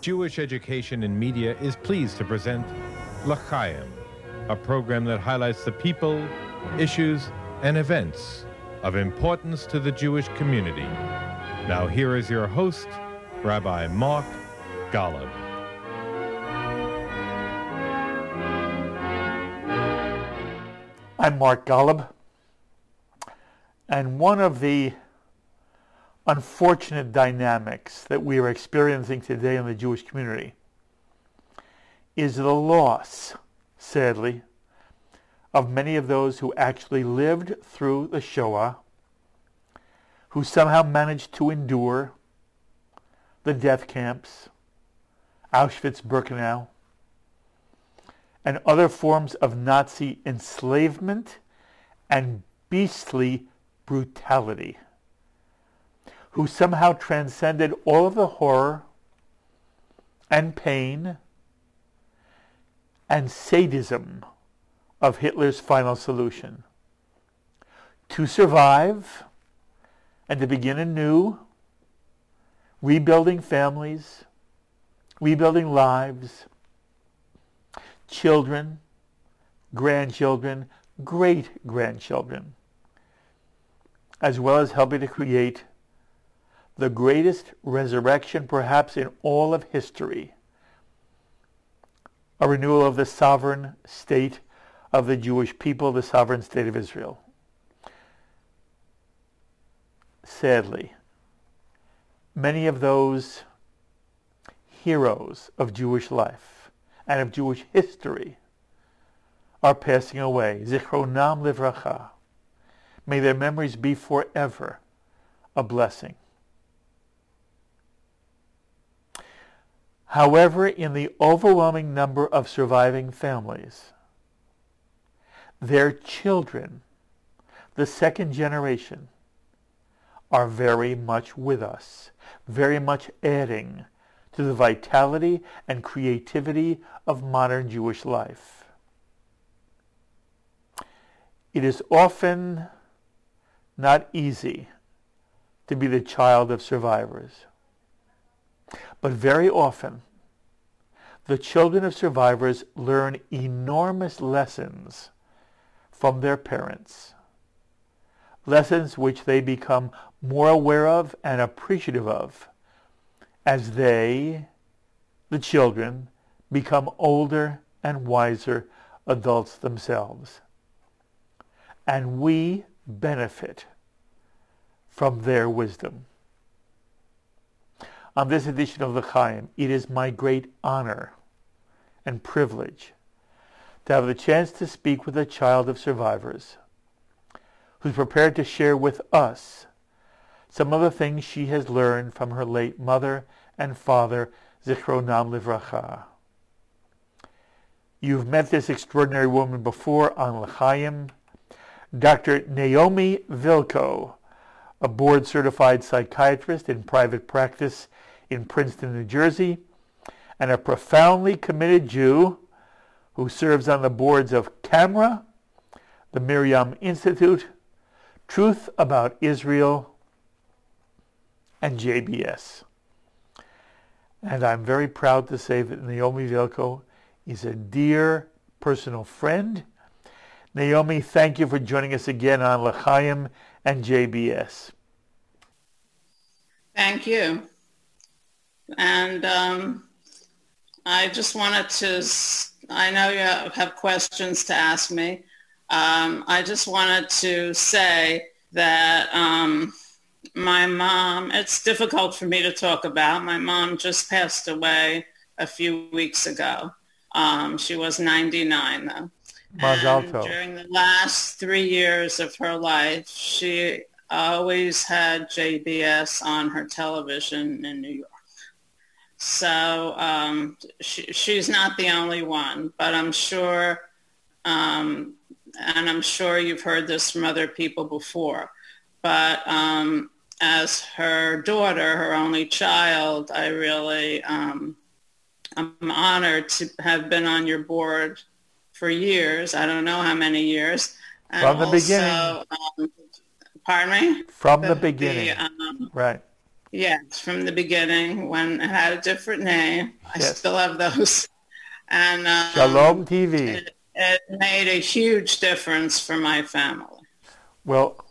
Jewish Education in Media is pleased to present L'Chaim, a program that highlights the people, issues, and events of importance to the Jewish community. Now, here is your host, Rabbi Mark Golub. I'm Mark Golub, and one of the unfortunate dynamics that we are experiencing today in the Jewish community is the loss, sadly, of many of those who actually lived through the Shoah, who somehow managed to endure the death camps, Auschwitz, Birkenau, and other forms of Nazi enslavement and beastly brutality, who somehow transcended all of the horror and pain and sadism of Hitler's final solution. To survive and to begin anew, rebuilding families, rebuilding lives, children, grandchildren, great grandchildren, as well as helping to create the greatest resurrection perhaps in all of history, a renewal of the sovereign state of the Jewish people, the sovereign state of Israel. Sadly, many of those heroes of Jewish life and of Jewish history are passing away. Zichronam livracha. May their memories be forever a blessing. However, in the overwhelming number of surviving families, their children, the second generation, are very much with us, very much adding to the vitality and creativity of modern Jewish life. It is often not easy to be the child of survivors. But very often, the children of survivors learn enormous lessons from their parents. Lessons which they become more aware of and appreciative of as they, the children, become older and wiser adults themselves. And we benefit from their wisdom. On this edition of L'Chaim, it is my great honor and privilege to have the chance to speak with a child of survivors who's prepared to share with us some of the things she has learned from her late mother and father, Zichronam Livracha. You've met this extraordinary woman before on L'Chaim, Dr. Naomi Vilko, a board-certified psychiatrist in private practice in Princeton, New Jersey, and a profoundly committed Jew who serves on the boards of CAMERA, the Miriam Institute, Truth About Israel, and JBS. And I'm very proud to say that Naomi Vilko is a dear personal friend. Naomi, thank you for joining us again on L'Chaim and JBS. Thank you. And um, I just wanted to, I know you have questions to ask me. Um, I just wanted to say that um, my mom, it's difficult for me to talk about. My mom just passed away a few weeks ago. Um, she was 99 though. During the last three years of her life, she always had JBS on her television in New York. So um, she, she's not the only one, but I'm sure, um, and I'm sure you've heard this from other people before, but um, as her daughter, her only child, I really, um, I'm honored to have been on your board for years. I don't know how many years. And From the also, beginning. Um, pardon me? From the, the beginning. The, um, right. Yes, from the beginning when it had a different name. I Yes. still have those. And um, Shalom TV. It, it made a huge difference for my family. Well,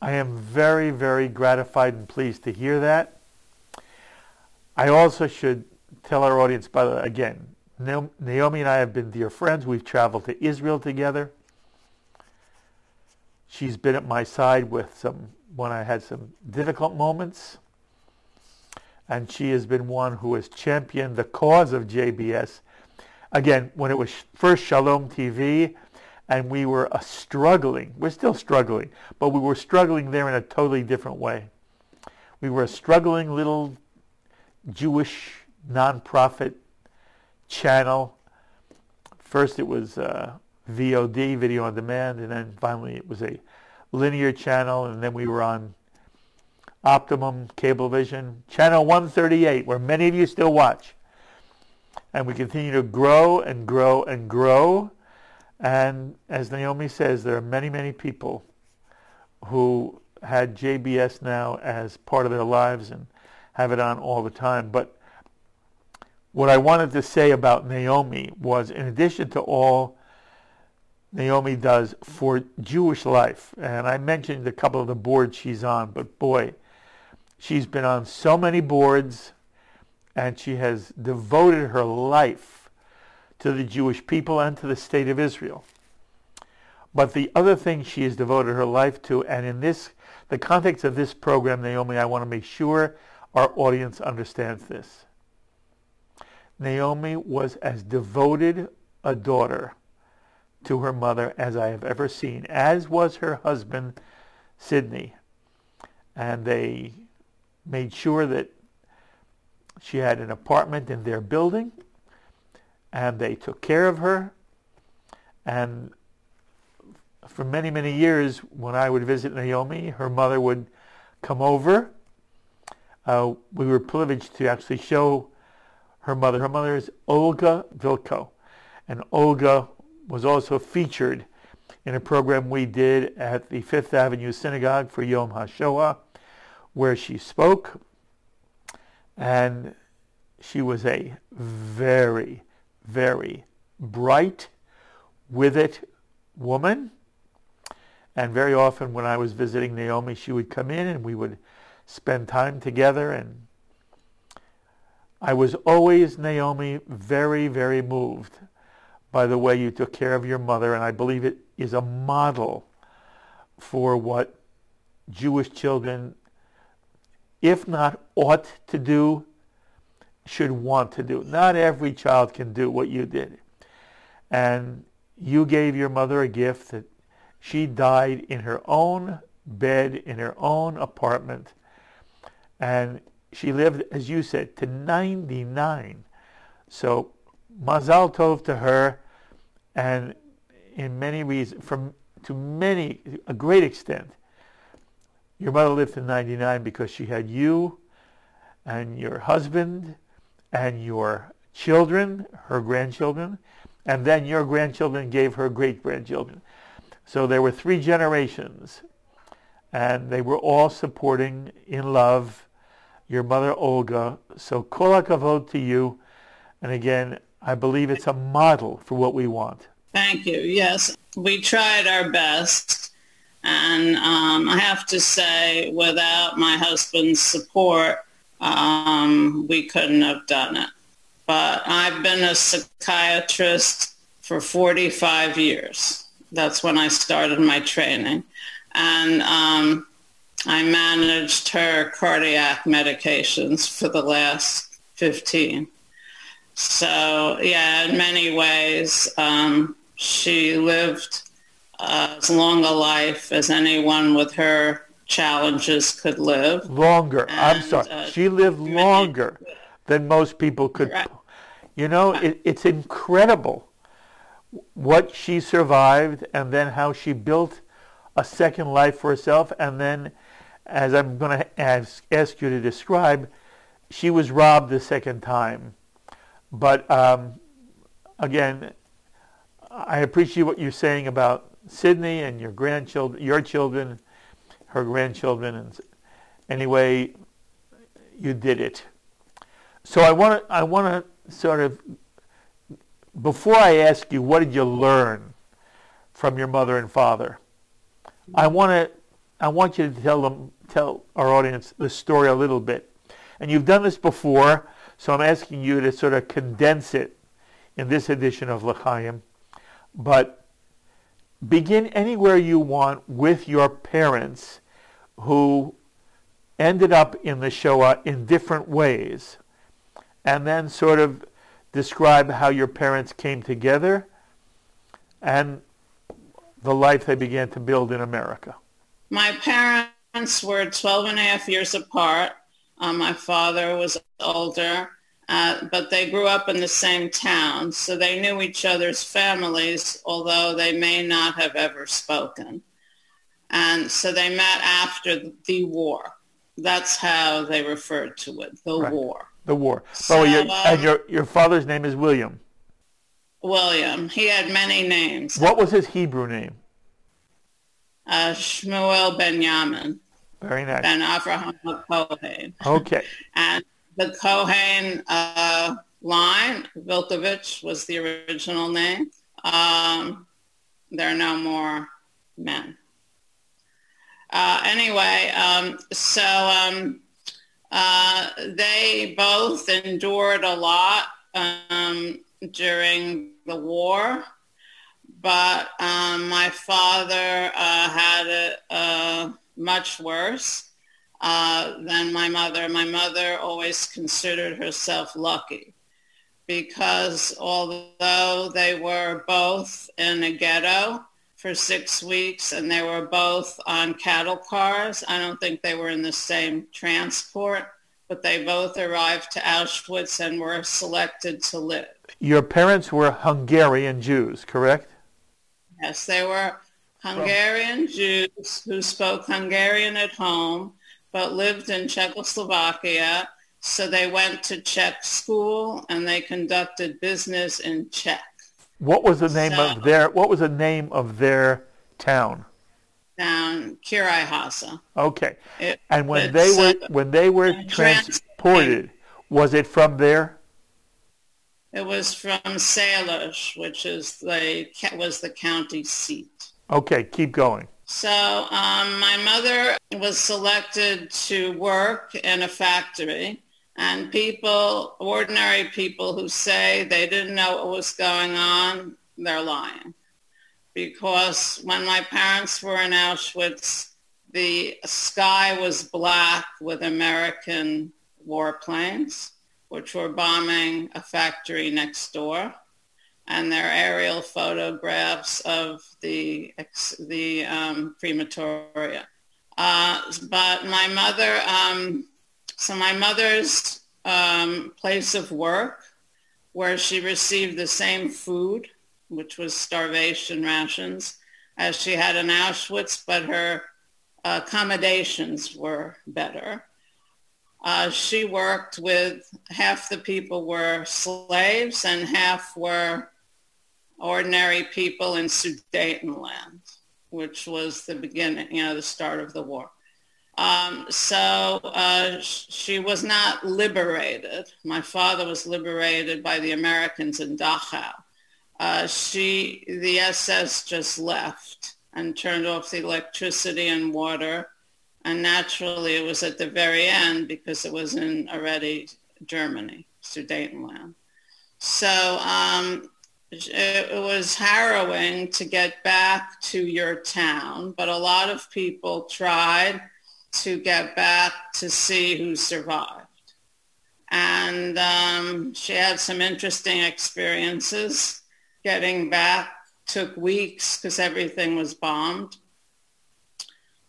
I am very, very gratified and pleased to hear that. I also should tell our audience, by the again, Naomi and I have been dear friends. We've traveled to Israel together. She's been at my side with some when I had some difficult moments. And she has been one who has championed the cause of JBS. Again, when it was first Shalom TV, and we were struggling, we're still struggling, but we were struggling there in a totally different way. We were a struggling little Jewish nonprofit channel. First it was uh, VOD, video on demand, and then finally it was a linear channel, and then we were on Optimum Cablevision, channel 138, where many of you still watch. And we continue to grow and grow and grow. And as Naomi says, there are many, many people who had JBS now as part of their lives and have it on all the time. But what I wanted to say about Naomi was, in addition to all Naomi does for Jewish life, and I mentioned a couple of the boards she's on, but boy, she's been on so many boards and she has devoted her life to the Jewish people and to the state of Israel. But the other thing she has devoted her life to, and in this, the context of this program, Naomi, I want to make sure our audience understands this. Naomi was as devoted a daughter to her mother as I have ever seen, as was her husband, Sidney. And they made sure that she had an apartment in their building, and they took care of her. And for many, many years, when I would visit Naomi, her mother would come over. Uh, we were privileged to actually show her mother. Her mother is Olga Vilko. And Olga was also featured in a program we did at the Fifth Avenue Synagogue for Yom HaShoah, where she spoke. And she was a very, very bright, with it woman. And very often when I was visiting Naomi, she would come in and we would spend time together. And I was always, Naomi, very, very moved by the way you took care of your mother. And I believe it is a model for what Jewish children, if not ought to do, should want to do. Not every child can do what you did. And you gave your mother a gift that she died in her own bed, in her own apartment. And she lived, as you said, to 99. So mazal tov to her. And in many reasons, from to many, a great extent, your mother lived to 99 because she had you and your husband and your children, her grandchildren, and then your grandchildren gave her great grandchildren. So there were three generations, and they were all supporting in love your mother Olga. So kol to you, and again, I believe it's a model for what we want. Thank you. Yes, we tried our best. And um, I have to say, without my husband's support, um, we couldn't have done it. But I've been a psychiatrist for 45 years. That's when I started my training. And um, I managed her cardiac medications for the last 15. So, yeah, in many ways, um, she lived uh, as long a life as anyone with her challenges could live. Longer. I'm sorry. uh, she lived longer than most people could. Right. You know, it, it's incredible what she survived and then how she built a second life for herself. And then, as I'm going to ask, ask you to describe, she was robbed the second time. But um, again, I appreciate what you're saying about Sydney and your grandchildren, your children, her grandchildren. And anyway, you did it. So I want to I want to sort of before I ask you what did you learn from your mother and father, I want to I want you to tell them tell our audience the story a little bit. And you've done this before, so I'm asking you to sort of condense it in this edition of L'chaim. But begin anywhere you want with your parents who ended up in the Shoah in different ways, and then sort of describe how your parents came together and the life they began to build in America. My parents were 12 and a half years apart. Uh, my father was older, uh, but they grew up in the same town, so they knew each other's families, although they may not have ever spoken. And so they met after the war that's how they referred to it, the right. war. The war. So, oh, your, um, and your, your father's name is William. William. He had many names. What was his Hebrew name? Uh, Shmuel Benjamin. Very nice. And Avraham Kohen. Okay. and the Cohen uh, line, Vilkovich was the original name. Um, there are no more men. Uh, anyway, um, so um, uh, they both endured a lot um, during the war, but um, my father uh, had it uh, much worse uh, than my mother. My mother always considered herself lucky because although they were both in a ghetto, for six weeks and they were both on cattle cars. I don't think they were in the same transport, but they both arrived to Auschwitz and were selected to live. Your parents were Hungarian Jews, correct? Yes, they were Hungarian Jews who spoke Hungarian at home but lived in Czechoslovakia. So they went to Czech school and they conducted business in Czech. What was the name so, of their What was the name of their town? Town Királyháza. Okay. It, and when they were uh, when they were transported, was it from there? It was from Salish, which is the was the county seat. Okay, keep going. So um, my mother was selected to work in a factory and people, ordinary people who say they didn't know what was going on, they're lying. Because when my parents were in Auschwitz, the sky was black with American warplanes, which were bombing a factory next door. And there are aerial photographs of the, the um, crematoria. Uh, but my mother um, so my mother's um, place of work, where she received the same food, which was starvation rations, as she had in Auschwitz, but her accommodations were better. Uh, she worked with half the people were slaves and half were ordinary people in Sudetenland, which was the beginning, you know, the start of the war. Um, so uh, she was not liberated. My father was liberated by the Americans in Dachau. Uh, she, the SS just left and turned off the electricity and water. And naturally it was at the very end because it was in already Germany, Sudetenland. So um, it, was harrowing to get back to your town, but a lot of people tried to get back to see who survived. And um, she had some interesting experiences. Getting back took weeks because everything was bombed.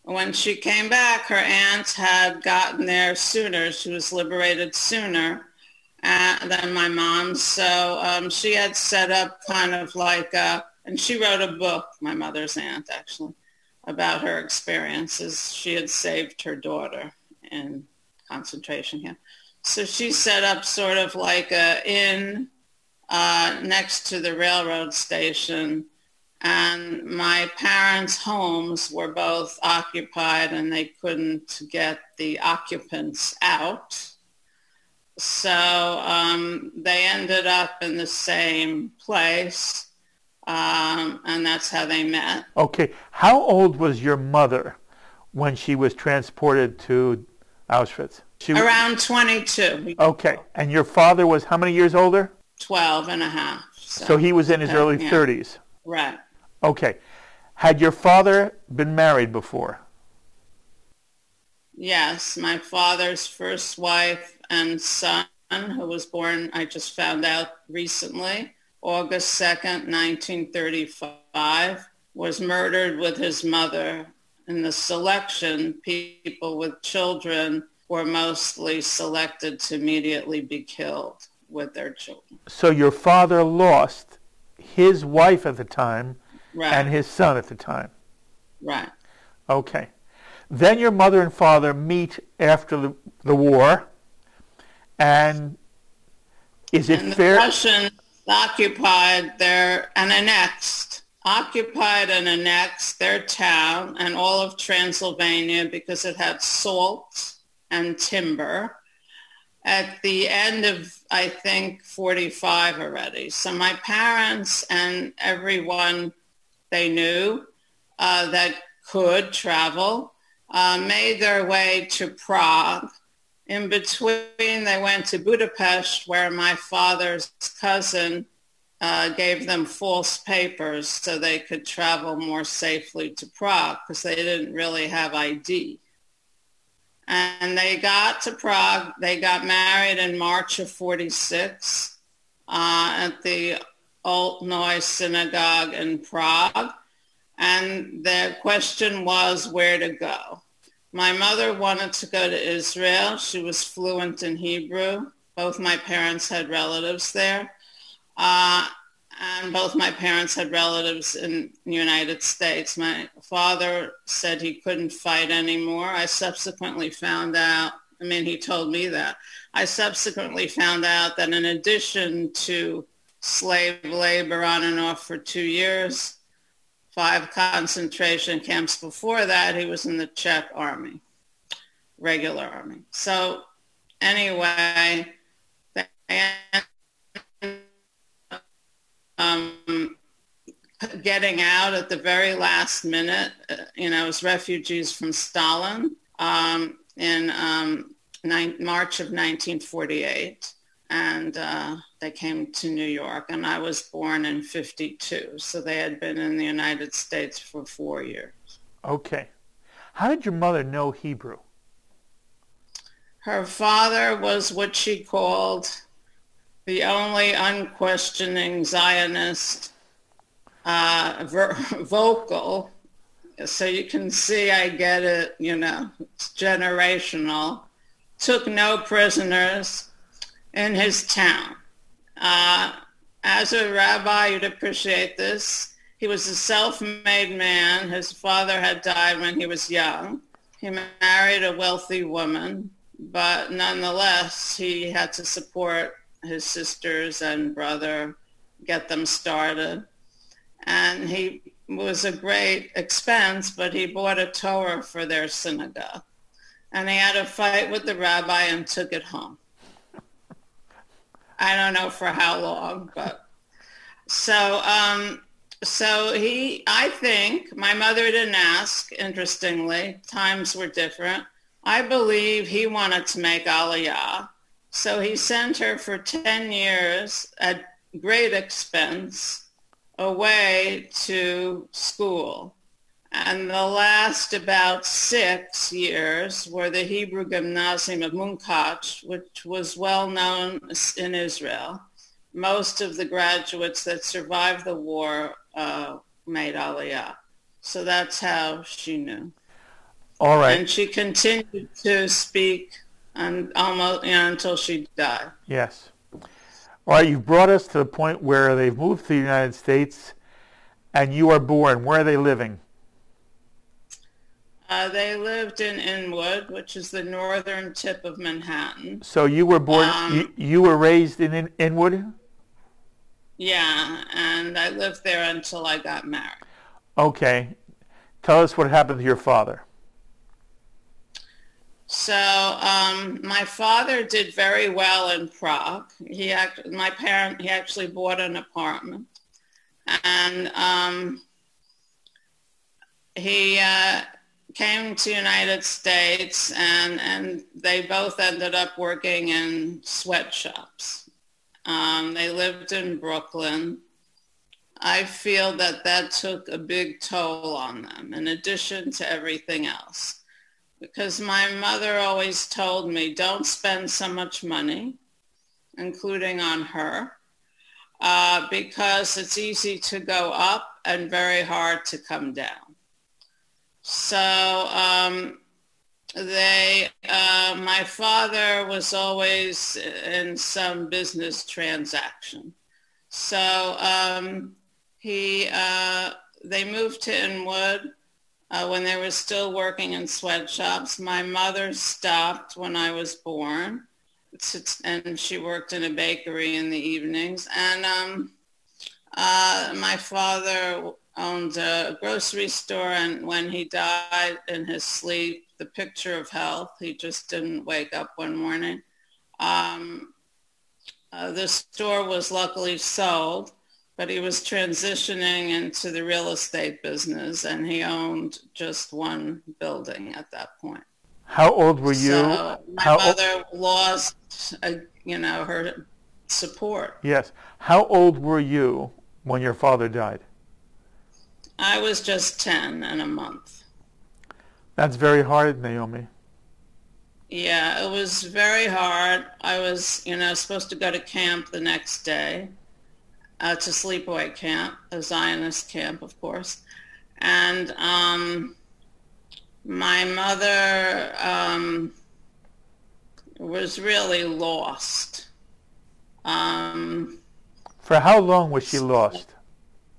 When she came back, her aunt had gotten there sooner. She was liberated sooner uh, than my mom. So um, she had set up kind of like a, and she wrote a book, my mother's aunt actually, about her experiences. She had saved her daughter in concentration camp. So she set up sort of like a inn uh, next to the railroad station. And my parents' homes were both occupied and they couldn't get the occupants out. So um, they ended up in the same place, um, and that's how they met. Okay. How old was your mother when she was transported to Auschwitz? She was, Around 22, okay. And your father was how many years older? 12 and a half. So, So he was in his uh, early yeah. 30s. right. Okay. Had your father been married before? Yes, my father's first wife and son, who was born, I just found out recently, August 2nd, 1935, was murdered with his mother. In the selection, people with children were mostly selected to immediately be killed with their children. So your father lost his wife at the time Right, and his son at the time. right. Okay. Then your mother and father meet after the, the war. And is it And the fair? Russians occupied their and annexed, occupied and annexed their town and all of Transylvania because it had salt and timber at the end of, I think, 45 already. So my parents and everyone they knew uh, that could travel uh, made their way to Prague. In between, they went to Budapest, where my father's cousin uh, gave them false papers so they could travel more safely to Prague because they didn't really have ID. And they got to Prague. They got married in March of 46 uh, at the Old Noise Synagogue in Prague. And the question was where to go. My mother wanted to go to Israel. She was fluent in Hebrew. Both my parents had relatives there. Uh, and both my parents had relatives in the United States. My father said he couldn't fight anymore. I subsequently found out, I mean, he told me that. I subsequently found out that in addition to slave labor on and off for two years, five concentration camps before that, he was in the Czech army, regular army. So anyway, um, getting out at the very last minute, uh, you know, as refugees from Stalin um, in um, March of 1948. And uh, they came to New York, and I was born in 52. So they had been in the United States for four years. Okay. How did your mother know Hebrew? Her father was what she called the only unquestioning Zionist uh, ver- vocal. So you can see I get it, you know, it's generational. Took no prisoners in his town. Uh, as a rabbi, you'd appreciate this. He was a self-made man. His father had died when he was young. He married a wealthy woman, but nonetheless, he had to support his sisters and brother, get them started. And he was a great expense, but he bought a Torah for their synagogue. And he had a fight with the rabbi and took it home. I don't know for how long, but so um, so he, I think, my mother didn't ask. Interestingly, times were different. I believe he wanted to make Aliyah, so he sent her for ten years at great expense away to school. And the last about six years were the Hebrew Gymnasium of Munkach, which was well known in Israel. Most of the graduates that survived the war uh, made Aliyah. So that's how she knew. All right. And she continued to speak and almost you know, until she died. Yes. All right, you've brought us to the point where they've moved to the United States and you are born. Where are they living? Uh, they lived in Inwood, which is the northern tip of Manhattan. So you were born, Um, you, you were raised in, in Inwood? Yeah, and I lived there until I got married. Okay. Tell us what happened to your father. So um, my father did very well in Prague. He act- my parent he actually bought an apartment, and um, he uh, came to United States, and and they both ended up working in sweatshops. Um, they lived in Brooklyn. I feel that that took a big toll on them, in addition to everything else because my mother always told me, don't spend so much money, including on her, uh, because it's easy to go up and very hard to come down. So um, they, uh, my father was always in some business transaction. So um, he, uh, they moved to Inwood uh, when they were still working in sweatshops. My mother stopped when I was born, and she worked in a bakery in the evenings. And um, uh, my father owned a grocery store, and when he died in his sleep, the picture of health, he just didn't wake up one morning. Um, uh, the store was luckily sold but he was transitioning into the real estate business and he owned just one building at that point. How old were you? So my How mother o- lost, uh, you know, her support. Yes. How old were you when your father died? I was just 10 and a month. That's very hard, Naomi. Yeah, it was very hard. I was, you know, supposed to go to camp the next day uh, to sleepaway camp, a Zionist camp, of course. And um, my mother um, was really lost. Um, For how long was she lost?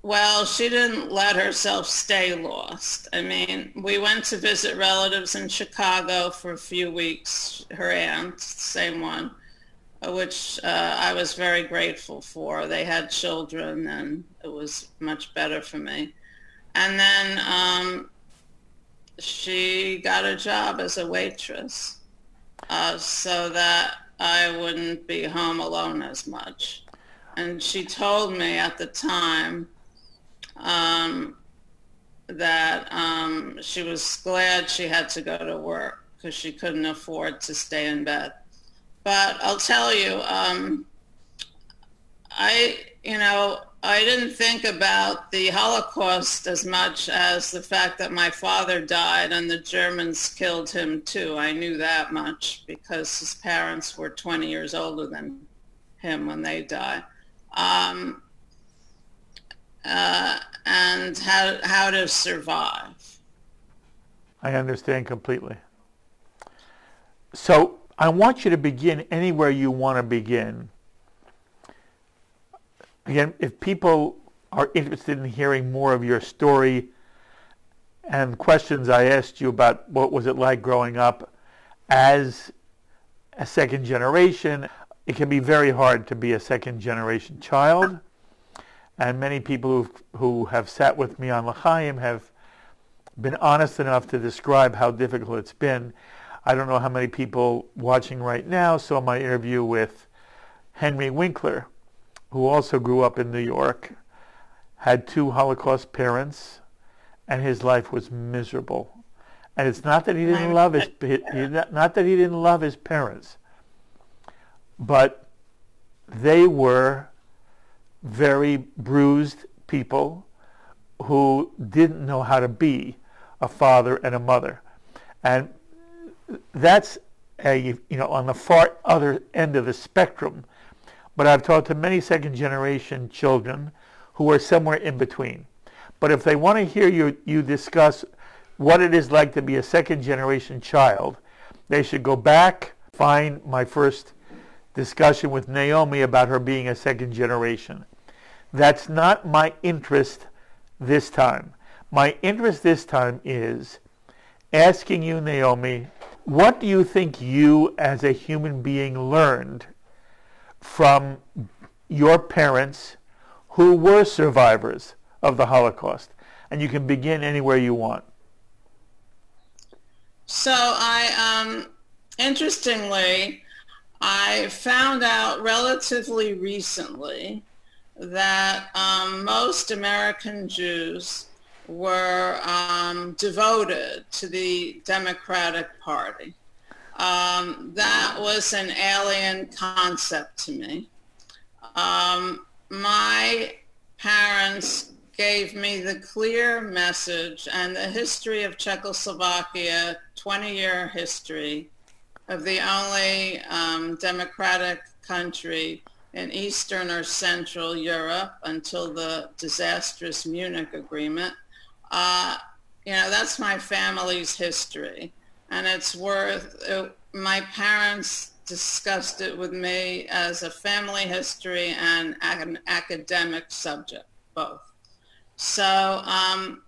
Well, she didn't let herself stay lost. I mean, we went to visit relatives in Chicago for a few weeks, her aunt, same one which uh, I was very grateful for. They had children, and it was much better for me. And then um, she got a job as a waitress uh, so that I wouldn't be home alone as much. And she told me at the time um, that um, she was glad she had to go to work because she couldn't afford to stay in bed. But I'll tell you, um, I, you know, I didn't think about the Holocaust as much as the fact that my father died and the Germans killed him too. I knew that much because his parents were 20 years older than him when they died. Um, uh, and how, how to survive. I understand completely. So I want you to begin anywhere you want to begin. Again, if people are interested in hearing more of your story and questions I asked you about what was it like growing up as a second generation, it can be very hard to be a second generation child. And many people who have sat with me on L'chaim have been honest enough to describe how difficult it's been. I don't know how many people watching right now saw my interview with Henry Winkler, who also grew up in New York, had two Holocaust parents, and his life was miserable. And it's not that he didn't love his not that he didn't love his parents, but they were very bruised people who didn't know how to be a father and a mother. And that's a, you know on the far other end of the spectrum. But I've talked to many second generation children who are somewhere in between. But if they want to hear you, you discuss what it is like to be a second generation child, they should go back, find my first discussion with Naomi about her being a second generation. That's not my interest this time. My interest this time is asking you, Naomi, what do you think you as a human being learned from your parents who were survivors of the Holocaust? And you can begin anywhere you want. So I, um, interestingly, I found out relatively recently that um, most American Jews were um, devoted to the Democratic Party. Um, that was an alien concept to me. Um, my parents gave me the clear message and the history of Czechoslovakia, 20-year history of the only um, democratic country in Eastern or Central Europe until the disastrous Munich Agreement. Uh, you know, that's my family's history. And it's worth, it, uh, my parents discussed it with me as a family history and an academic subject, both. So, um,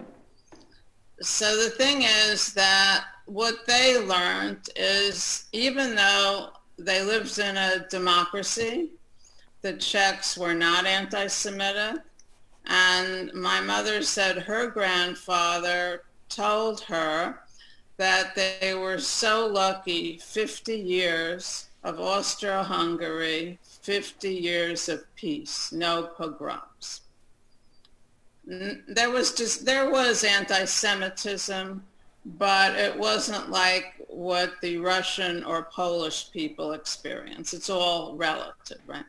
so the thing is that what they learned is even though they lived in a democracy, the Czechs were not anti-Semitic. And my mother said her grandfather told her that they were so lucky 50 years of Austro-Hungary, 50 years of peace, no pogroms. There was just, there was anti-Semitism, but it wasn't like what the Russian or Polish people experience. It's all relative, right?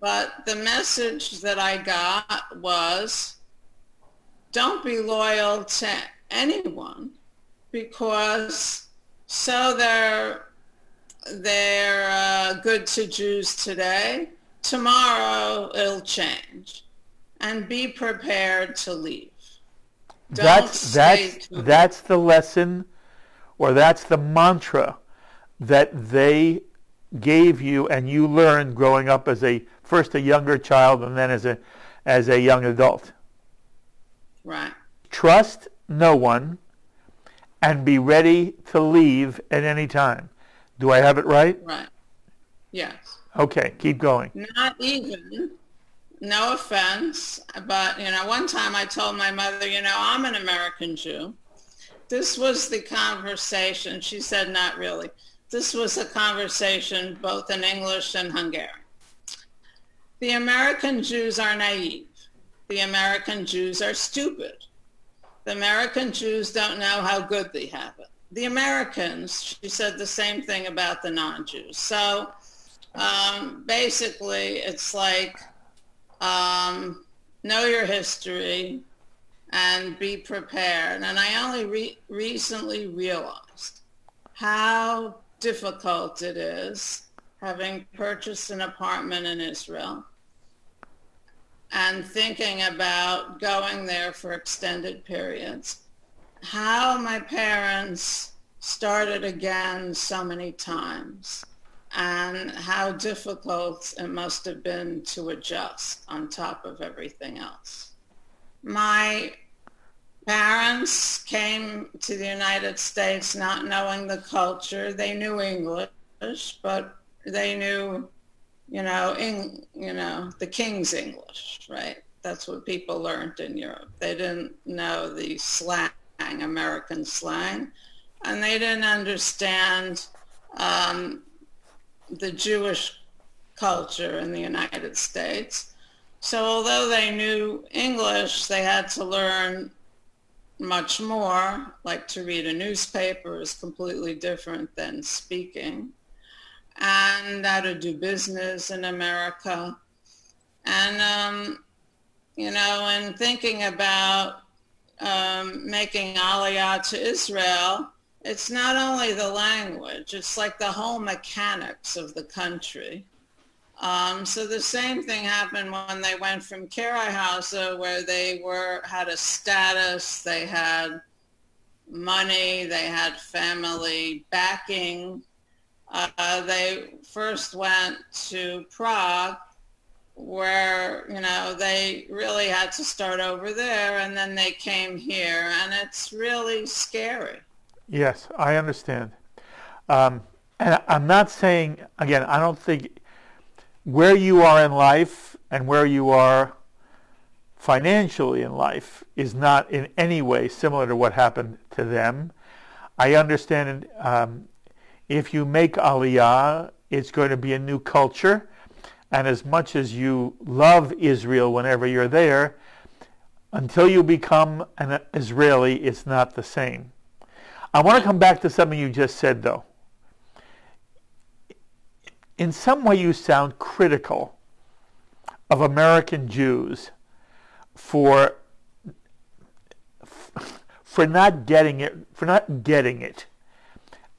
But the message that I got was, don't be loyal to anyone because so they're they're uh, good to Jews today. Tomorrow it'll change, and be prepared to leave. Don't that's that's that's the lesson, or that's the mantra that they gave you and you learned growing up as a first a younger child and then as a as a young adult. Right. Trust no one and be ready to leave at any time. Do I have it right? Right. Yes. Okay, keep going. Not even. No offense, but you know, one time I told my mother, you know, I'm an American Jew. This was the conversation. She said, not really. This was a conversation both in English and Hungarian. The American Jews are naive. The American Jews are stupid. The American Jews don't know how good they have it. The Americans, she said the same thing about the non-Jews. So um, basically, it's like um, know your history and be prepared. And I only re- recently realized how difficult it is having purchased an apartment in Israel and thinking about going there for extended periods. How my parents started again so many times and how difficult it must have been to adjust on top of everything else. My parents came to the United States not knowing the culture. They knew English, but they knew you know, you know, the King's English, right? That's what people learned in Europe. They didn't know the slang, American slang, and they didn't understand um, the Jewish culture in the United States. So although they knew English, they had to learn much more, like to read a newspaper is completely different than speaking and how to do business in America. And, um, you know, and thinking about um, making Aliyah to Israel, it's not only the language, it's like the whole mechanics of the country. Um, so the same thing happened when they went from Királyháza, where they were had a status, they had money, they had family backing, uh, they first went to Prague where, you know, they really had to start over there and then they came here and it's really scary. Yes, I understand. Um, and I'm not saying, again, I don't think where you are in life and where you are financially in life is not in any way similar to what happened to them. I understand um, If you make Aliyah, it's going to be a new culture. And as much as you love Israel whenever you're there, until you become an Israeli, it's not the same. I want to come back to something you just said, though. In some way, you sound critical of American Jews for for not getting it for not getting it.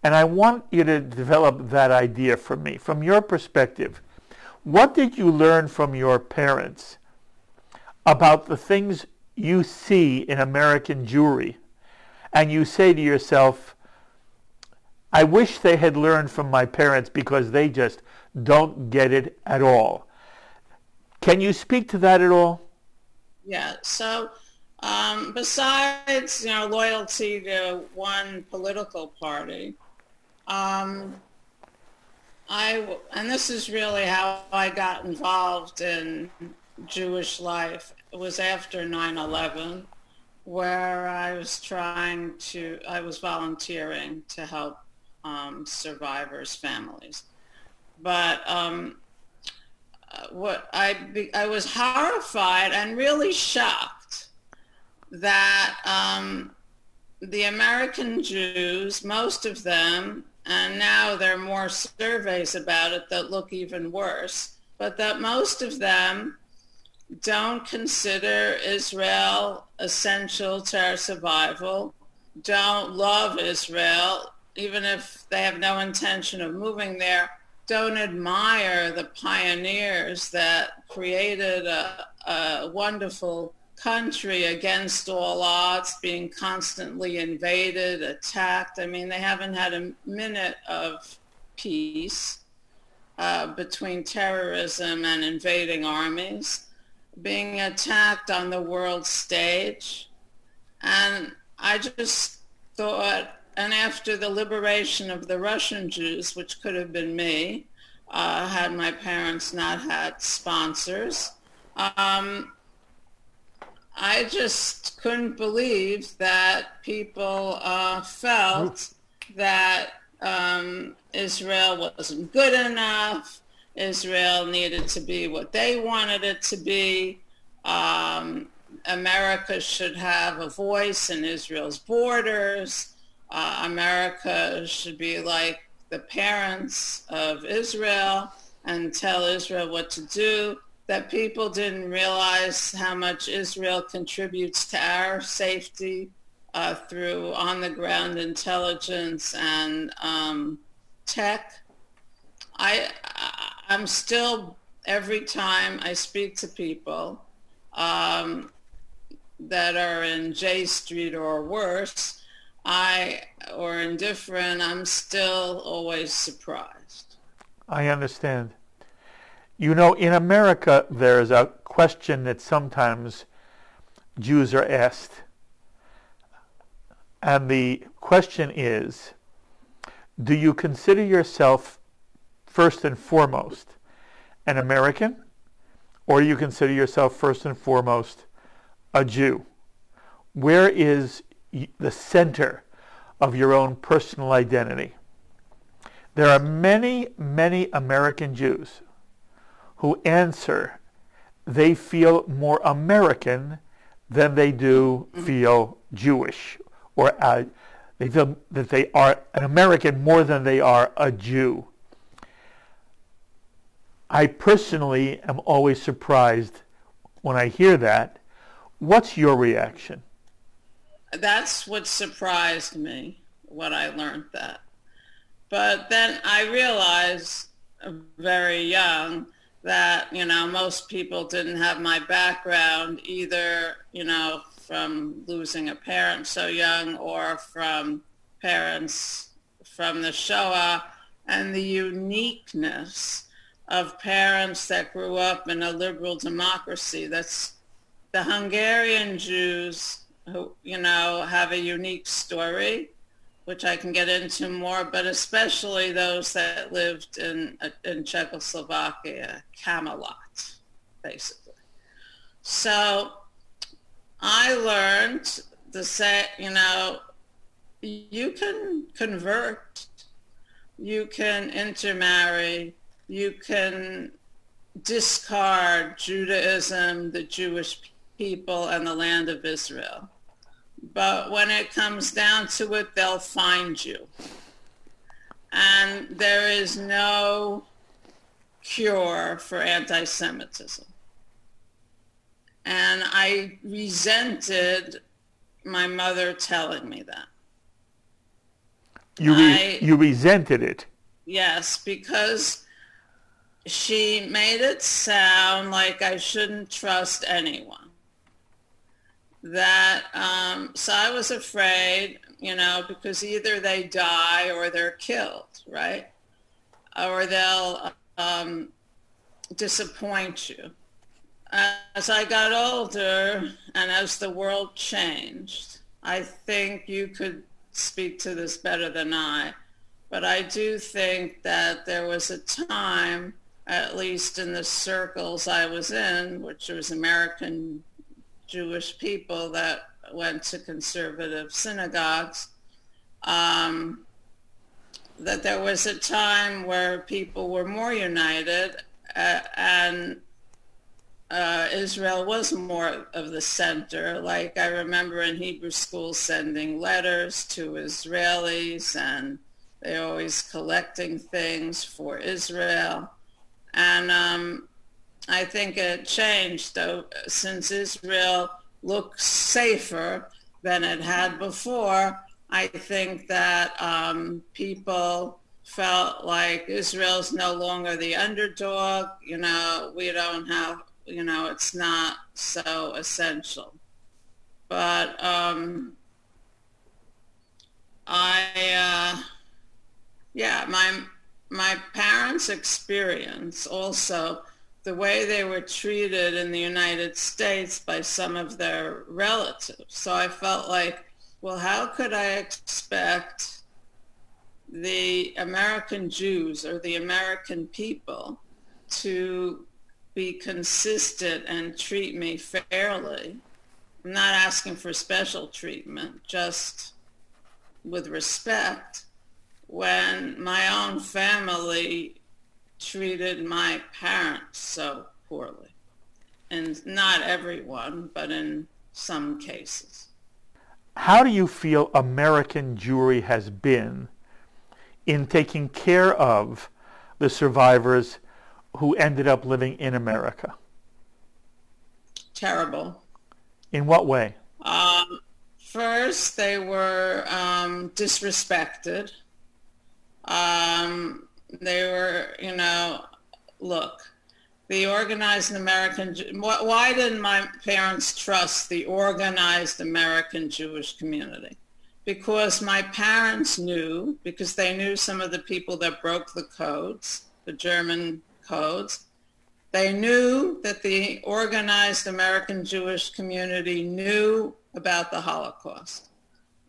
And I want you to develop that idea for me from your perspective. What did you learn from your parents about the things you see in American Jewry and you say to yourself, I wish they had learned from my parents because they just don't get it at all. Can you speak to that at all? Yeah. So, um, besides you know loyalty to one political party, um, I and this is really how I got involved in Jewish life. It was after 9/11 where I was trying to, I was volunteering to help um, survivors' families. But um, what I, I was horrified and really shocked that um, the American Jews, most of them, and now there are more surveys about it that look even worse, but that most of them don't consider Israel essential to our survival, don't love Israel, even if they have no intention of moving there, don't admire the pioneers that created a, a wonderful country against all odds, being constantly invaded, attacked. I mean, they haven't had a minute of peace uh, between terrorism and invading armies being attacked on the world stage. And I just thought, and after the liberation of the Russian Jews, which could have been me, uh, had my parents not had sponsors, um, I just couldn't believe that people uh, felt that um, Israel wasn't good enough, Israel needed to be what they wanted it to be. Um, America should have a voice in Israel's borders. Uh, America should be like the parents of Israel and tell Israel what to do. That people didn't realize how much Israel contributes to our safety uh, through on-the-ground intelligence and um, tech. I, I'm still every time I speak to people um, that are in J Street or worse, I or indifferent, I'm still always surprised. I understand. You know, in America, there's a question that sometimes Jews are asked. And the question is, do you consider yourself first and foremost an American, or you consider yourself first and foremost a Jew? Where is the center of your own personal identity? There are many, many American Jews who answer they feel more American than they do feel Jewish, or uh, they feel that they are an American more than they are a Jew. I personally am always surprised when I hear that. What's your reaction? That's what surprised me, when I learned that. But then I realized very young that, you know, most people didn't have my background either, you know, from losing a parent so young or from parents from the Shoah and the uniqueness of parents that grew up in a liberal democracy. That's the Hungarian Jews who, you know, have a unique story, which I can get into more, but especially those that lived in, in Czechoslovakia, Camelot, basically. So I learned to say, you know, you can convert you can intermarry, you can discard Judaism, the Jewish people, and the land of Israel. But when it comes down to it, they'll find you. And there is no cure for anti-Semitism. And I resented my mother telling me that. You, re- I, you resented it? Yes, because she made it sound like I shouldn't trust anyone. That, um, so I was afraid, you know, because either they die or they're killed, right? Or they'll um, disappoint you. As I got older and as the world changed, I think you could speak to this better than I, but I do think that there was a time, at least in the circles I was in, which was American Jewish people that went to conservative synagogues, um, that there was a time where people were more united uh, and uh, Israel was more of the center. Like I remember in Hebrew school sending letters to Israelis and they always collecting things for Israel. And um, I think it changed though since Israel looks safer than it had before. I think that um, people felt like Israel's no longer the underdog. You know, we don't have you know, it's not so essential. But um, I, uh, yeah, my my parents' experience also the way they were treated in the United States by some of their relatives. So I felt like, well, how could I expect the American Jews or the American people to be consistent and treat me fairly. I'm not asking for special treatment, just with respect. When my own family treated my parents so poorly. And not everyone, but in some cases. How do you feel American Jewry has been in taking care of the survivors who ended up living in America? Terrible. In what way? Um, first, they were um, disrespected. Um, they were, you know, look, the organized American, why didn't my parents trust the organized American Jewish community? Because my parents knew, because they knew some of the people that broke the codes, the German codes. They knew that the organized American Jewish community knew about the Holocaust.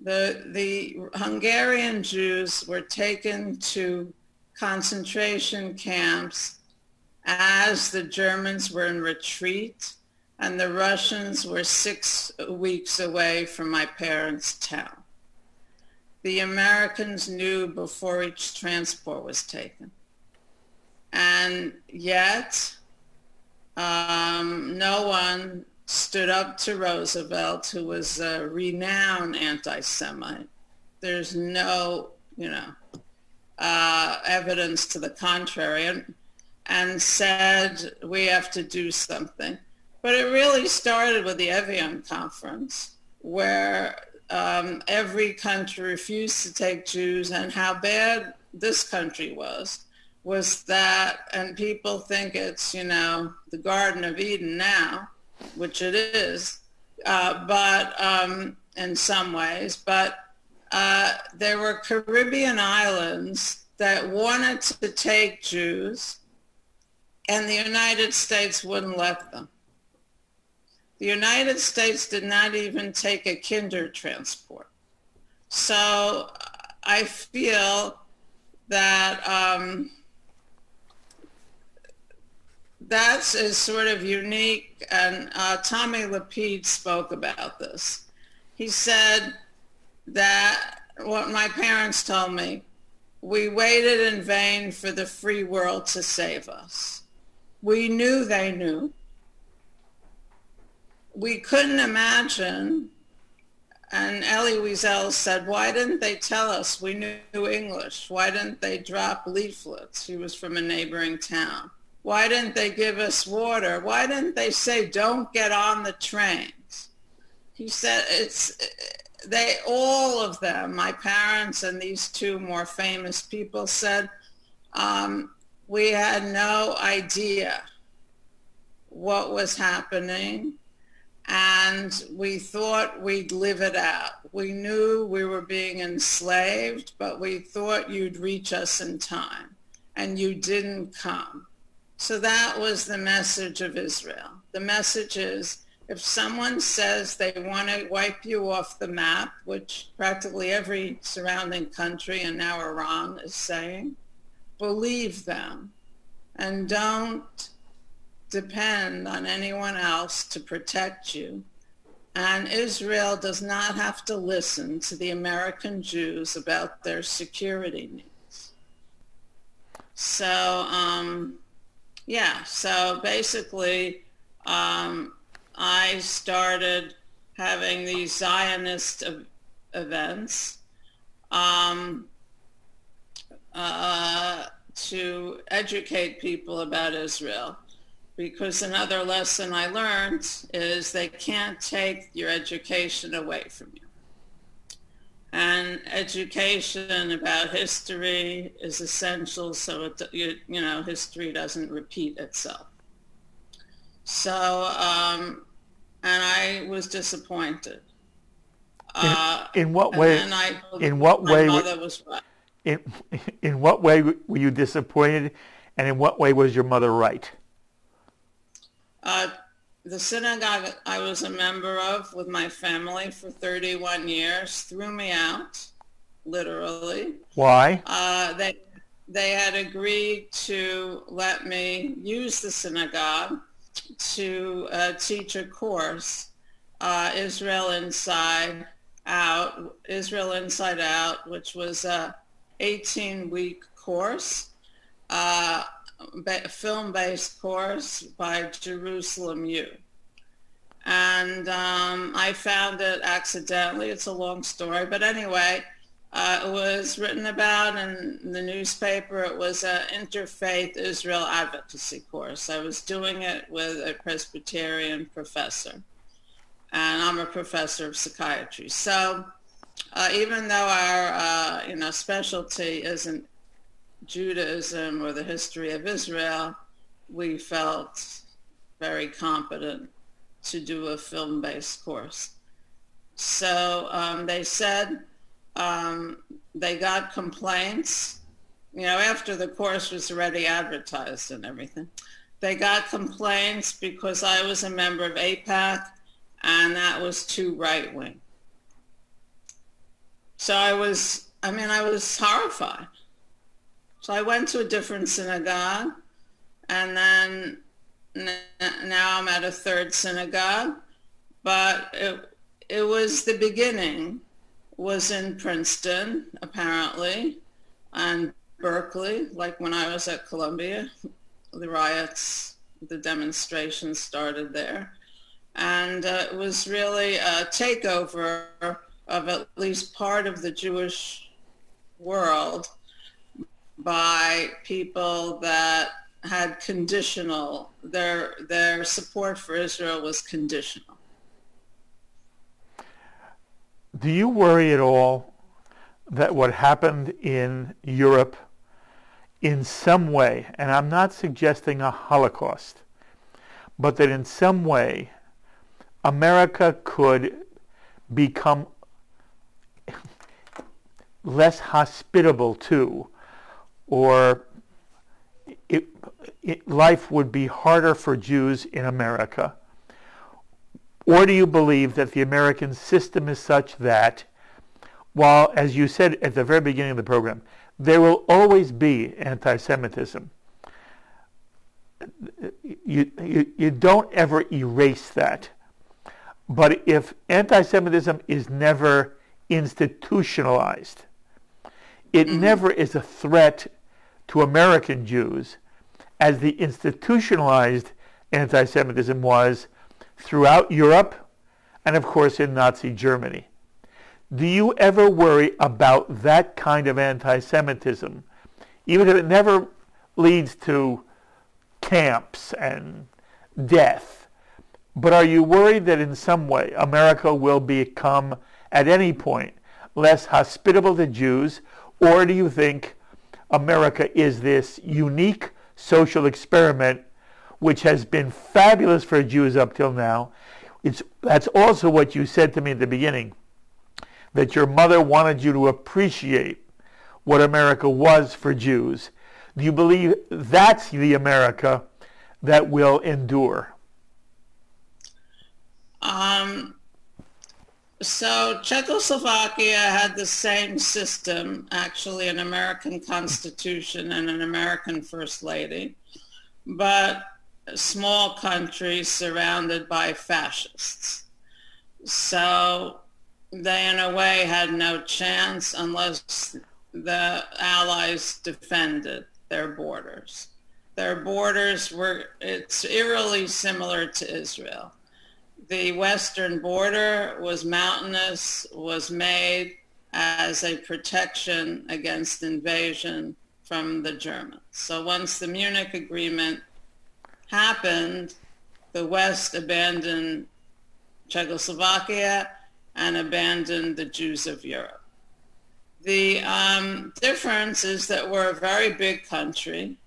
The, the Hungarian Jews were taken to concentration camps as the Germans were in retreat and the Russians were six weeks away from my parents' town. The Americans knew before each transport was taken. And yet, um, no one stood up to Roosevelt, who was a renowned anti-Semite. There's no, you know, uh, evidence to the contrary, and, and said we have to do something. But it really started with the Evian conference, where um, every country refused to take Jews, and how bad this country was was that, and people think it's, you know, the Garden of Eden now, which it is, uh, but um, in some ways, but uh, there were Caribbean islands that wanted to take Jews and the United States wouldn't let them. The United States did not even take a Kindertransport. So I feel that um, that's is sort of unique, and uh, Tommy Lapid spoke about this. He said that what my parents told me we waited in vain for the free world to save us. We knew they knew. We couldn't imagine. And Elie Wiesel said, why didn't they tell us we knew English? Why didn't they drop leaflets? She was from a neighboring town. Why didn't they give us water? Why didn't they say, don't get on the trains? He said, it's, they, all of them, my parents and these two more famous people said, um, we had no idea what was happening and we thought we'd live it out. We knew we were being enslaved, but we thought you'd reach us in time and you didn't come. So that was the message of Israel. The message is if someone says they want to wipe you off the map, which practically every surrounding country and now Iran is saying, believe them and don't depend on anyone else to protect you. And Israel does not have to listen to the American Jews about their security needs. So, um, yeah, so basically, um, I started having these Zionist events um, uh, to educate people about Israel. Because another lesson I learned is they can't take your education away from you. And education about history is essential so it, you, you know, history doesn't repeat itself. So, um, and I was disappointed. In, uh, in what way? I, in what way? was right. In in what way were you disappointed, and in what way was your mother right? Uh, the synagogue I was a member of with my family for 31 years threw me out, literally. Why? Uh, they they had agreed to let me use the synagogue to uh, teach a course, uh, Israel Inside Out, Israel Inside Out, which was a 18-week course, uh, film-based course by Jerusalem U. And um, I found it accidentally. It's a long story, but anyway, uh, it was written about in the newspaper. It was an interfaith Israel advocacy course. I was doing it with a Presbyterian professor, and I'm a professor of psychiatry. So uh, even though our uh, you know specialty isn't Judaism or the history of Israel, we felt very competent to do a film-based course. So um, they said um, they got complaints, you know, after the course was already advertised and everything. They got complaints because I was a member of AIPAC and that was too right-wing. So I was, I mean, I was horrified. So I went to a different synagogue and then now I'm at a third synagogue. But it, it was the beginning was in Princeton, apparently, and Berkeley, like when I was at Columbia. The riots, the demonstrations started there. And uh, it was really a takeover of at least part of the Jewish world by people that had conditional, their, their support for Israel was conditional. Do you worry at all that what happened in Europe in some way, and I'm not suggesting a Holocaust, but that in some way America could become less hospitable to, or it, it, life would be harder for Jews in America or do you believe that the American system is such that, while, as you said at the very beginning of the program, there will always be anti-Semitism, you, you, you don't ever erase that. But if anti-Semitism is never institutionalized, it mm-hmm. never is a threat to American Jews as the institutionalized anti-Semitism was throughout Europe and, of course, in Nazi Germany. Do you ever worry about that kind of anti-Semitism, even if it never leads to camps and death? But are you worried that in some way America will become, at any point, less hospitable to Jews? Or do you think America is this unique social experiment which has been fabulous for Jews up till now? It's, that's also what you said to me at the beginning, that your mother wanted you to appreciate what America was for Jews. Do you believe that's the America that will endure? Um, so Czechoslovakia had the same system, actually an American constitution and an American first lady, but a small country surrounded by fascists. So they in a way had no chance unless the Allies defended their borders. Their borders were, it's eerily similar to Israel the western border was mountainous, was made as a protection against invasion from the Germans. So once the Munich Agreement happened, the West abandoned Czechoslovakia and abandoned the Jews of Europe. The um, difference is that we're a very big country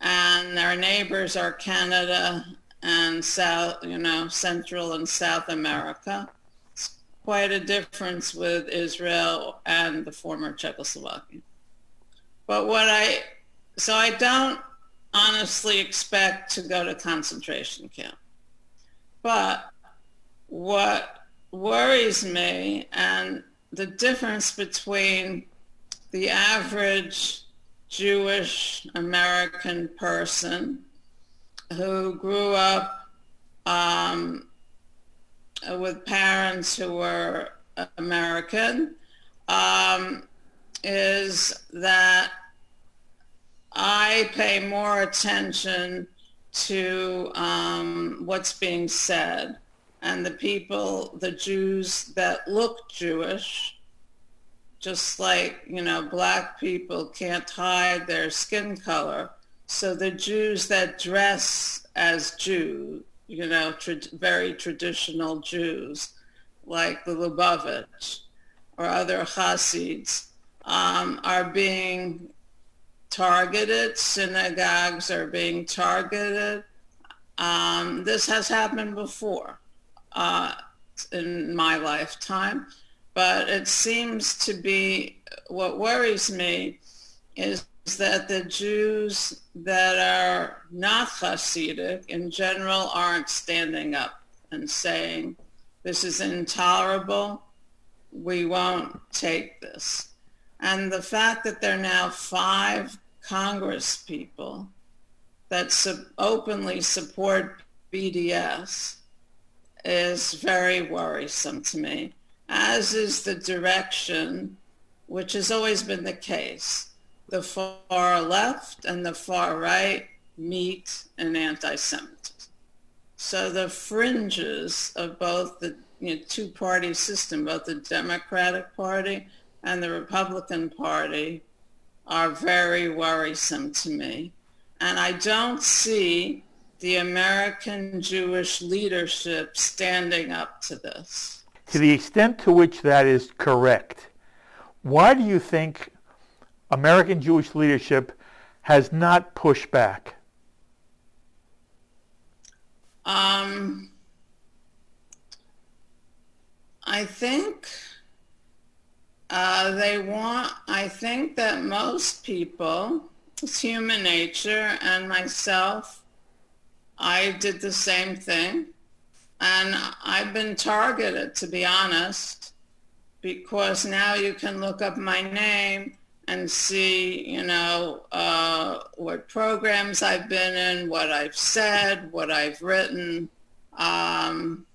and our neighbors are Canada and South, you know, Central and South America. It's quite a difference with Israel and the former Czechoslovakia. But what I, so I don't honestly expect to go to concentration camp. But what worries me and the difference between the average Jewish American person who grew up um, with parents who were American um, is that I pay more attention to um, what's being said and the people, the Jews that look Jewish, just like, you know, black people can't hide their skin color. So the Jews that dress as Jew, you know, tra- very traditional Jews, like the Lubavitch or other Hasids, um, are being targeted. Synagogues are being targeted. Um, this has happened before uh, in my lifetime, but it seems to be what worries me is that the Jews that are not Hasidic in general aren't standing up and saying, this is intolerable, we won't take this. And the fact that there are now five Congress people that su- openly support BDS is very worrisome to me, as is the direction, which has always been the case, the far left and the far right meet in anti-Semitism. So the fringes of both the you know, two-party system, both the Democratic Party and the Republican Party, are very worrisome to me. And I don't see the American Jewish leadership standing up to this. To the extent to which that is correct, why do you think American Jewish leadership has not pushed back? Um, I think uh, they want, I think that most people, it's human nature, and myself, I did the same thing. And I've been targeted, to be honest, because now you can look up my name and see, you know, uh, what programs I've been in, what I've said, what I've written. Um,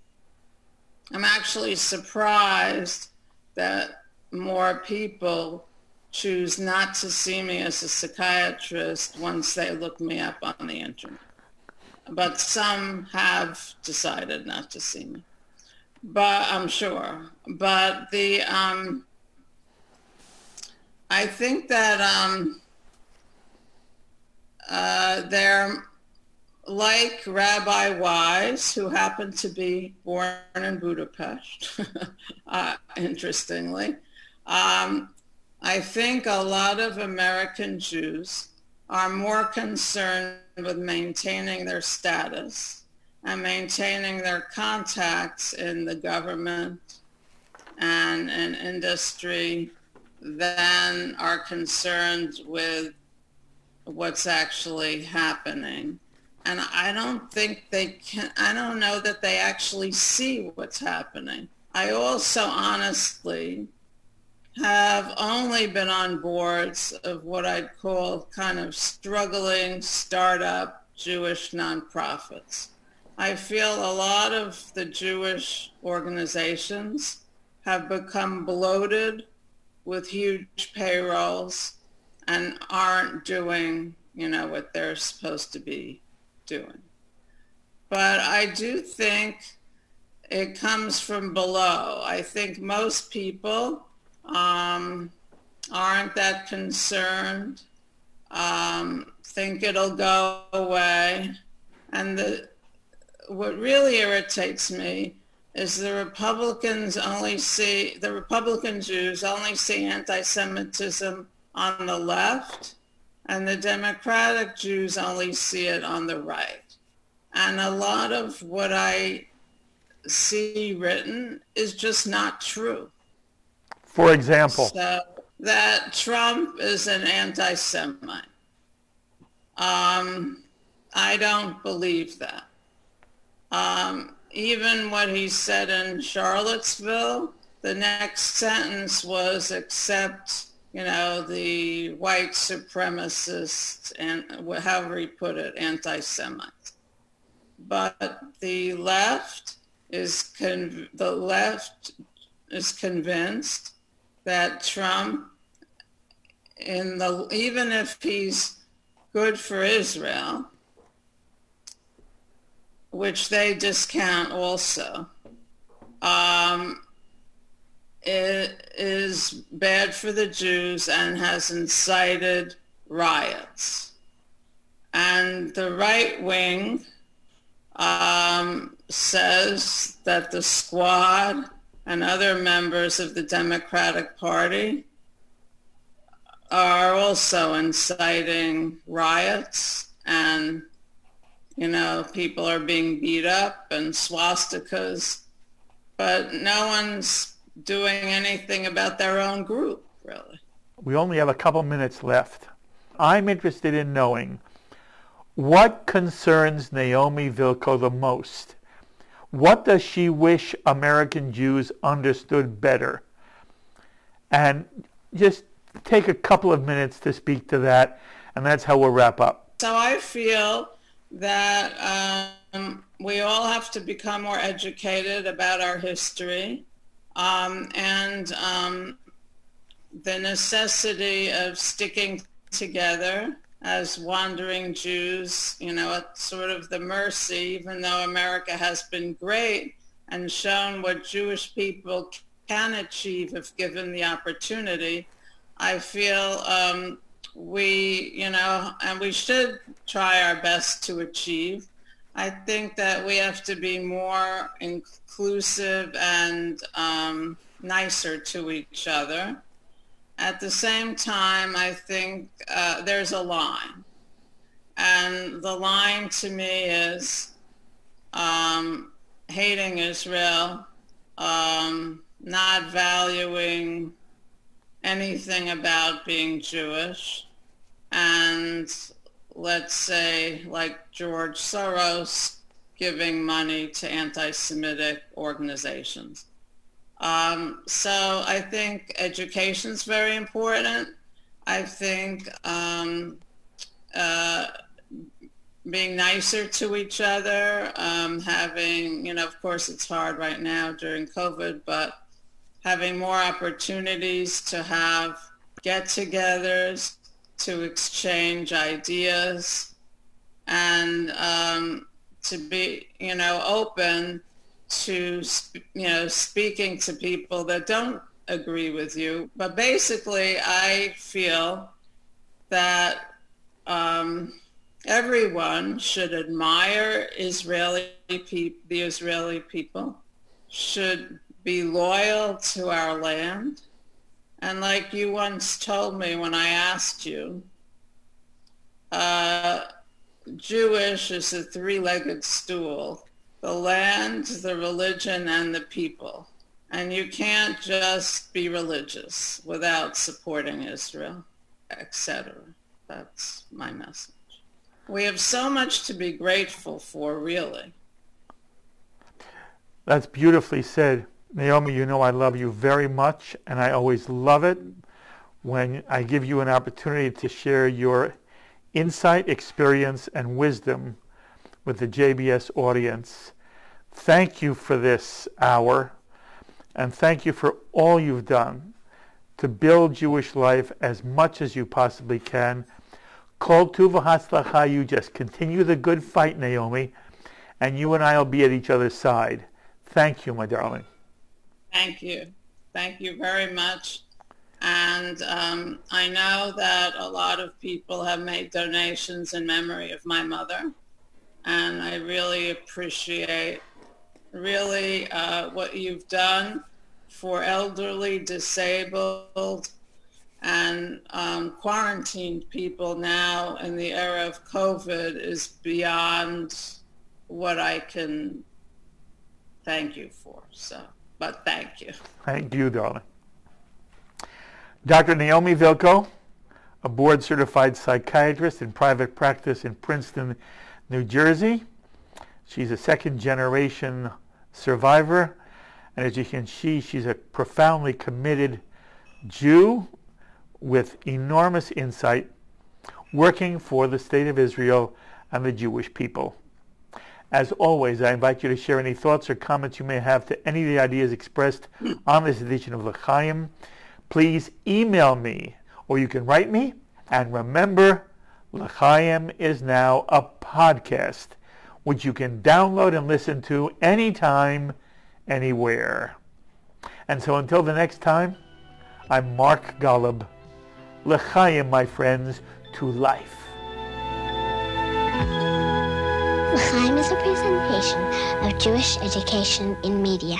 I'm actually surprised that more people choose not to see me as a psychiatrist once they look me up on the internet. But some have decided not to see me. But I'm sure. But the um, I think that um, uh, they're like Rabbi Wise, who happened to be born in Budapest, uh, interestingly. Um, I think a lot of American Jews are more concerned with maintaining their status and maintaining their contacts in the government and in industry than are concerned with what's actually happening. And I don't think they can, I don't know that they actually see what's happening. I also honestly have only been on boards of what I'd call kind of struggling startup Jewish nonprofits. I feel a lot of the Jewish organizations have become bloated with huge payrolls and aren't doing, you know, what they're supposed to be doing. But I do think it comes from below. I think most people um, aren't that concerned, um, think it'll go away. And the, what really irritates me is the Republicans only see, the Republican Jews only see anti-Semitism on the left and the Democratic Jews only see it on the right. And a lot of what I see written is just not true. For example? So that Trump is an anti-Semite. Um, I don't believe that. Um, even what he said in Charlottesville, the next sentence was except, you know, the white supremacists and however he put it, anti-Semites. But the left is con- the left is convinced that Trump in the even if he's good for Israel, which they discount also, um, it is bad for the Jews and has incited riots. And the right wing um, says that the squad and other members of the Democratic Party are also inciting riots and you know, people are being beat up and swastikas, but no one's doing anything about their own group, really. We only have a couple minutes left. I'm interested in knowing what concerns Naomi Vilko the most. What does she wish American Jews understood better? And just take a couple of minutes to speak to that, and that's how we'll wrap up. So I feel that um, we all have to become more educated about our history um, and um, the necessity of sticking together as wandering Jews, you know, at sort of the mercy, even though America has been great and shown what Jewish people can achieve if given the opportunity, I feel um, we, you know, and we should try our best to achieve. I think that we have to be more inclusive and um, nicer to each other. At the same time, I think uh, there's a line. And the line to me is um, hating Israel, um, not valuing anything about being Jewish. And let's say like George Soros giving money to anti-Semitic organizations. Um, so I think education is very important. I think um, uh, being nicer to each other, um, having, you know, of course it's hard right now during COVID, but having more opportunities to have get-togethers to exchange ideas and um, to be, you know, open to, you know, speaking to people that don't agree with you. But basically, I feel that um, everyone should admire Israeli pe- the Israeli people, should be loyal to our land. And like you once told me when I asked you, uh, Jewish is a three-legged stool, the land, the religion, and the people. And you can't just be religious without supporting Israel, etc. That's my message. We have so much to be grateful for, really. That's beautifully said. Naomi, you know I love you very much, and I always love it when I give you an opportunity to share your insight, experience, and wisdom with the JBS audience. Thank you for this hour, and thank you for all you've done to build Jewish life as much as you possibly can. Kol tuva hatzlacha, you just continue the good fight, Naomi, and you and I will be at each other's side. Thank you, my darling. Thank you. Thank you very much. And um, I know that a lot of people have made donations in memory of my mother. And I really appreciate really uh, what you've done for elderly, disabled, and um, quarantined people now in the era of COVID is beyond what I can thank you for. So, but thank you. Thank you, darling. Dr. Naomi Vilko, a board certified psychiatrist in private practice in Princeton, New Jersey. She's a second generation survivor. And as you can see, she's a profoundly committed Jew with enormous insight working for the state of Israel and the Jewish people. As always, I invite you to share any thoughts or comments you may have to any of the ideas expressed on this edition of L'Chaim please email me or you can write me. And remember, L'Chaim is now a podcast which you can download and listen to anytime, anywhere. And so until the next time, I'm Mark Golub. L'Chaim, my friends, to life. L'Chaim is a presentation of Jewish education in media.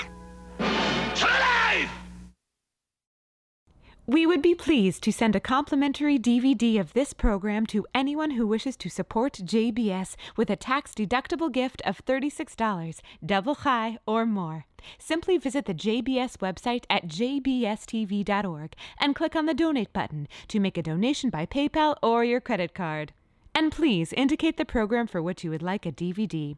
We would be pleased to send a complimentary DVD of this program to anyone who wishes to support JBS with a tax-deductible gift of $36, double chai or more. Simply visit the JBS website at jbstv.org and click on the donate button to make a donation by PayPal or your credit card. And please indicate the program for which you would like a DVD.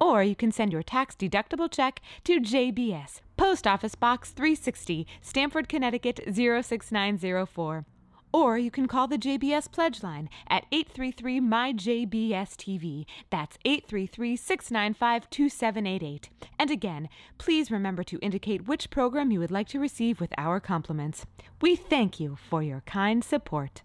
Or you can send your tax deductible check to JBS, Post Office Box 360, Stamford, Connecticut 06904. Or you can call the JBS Pledge Line at 833 MyJBSTV. That's 833 695 2788. And again, please remember to indicate which program you would like to receive with our compliments. We thank you for your kind support.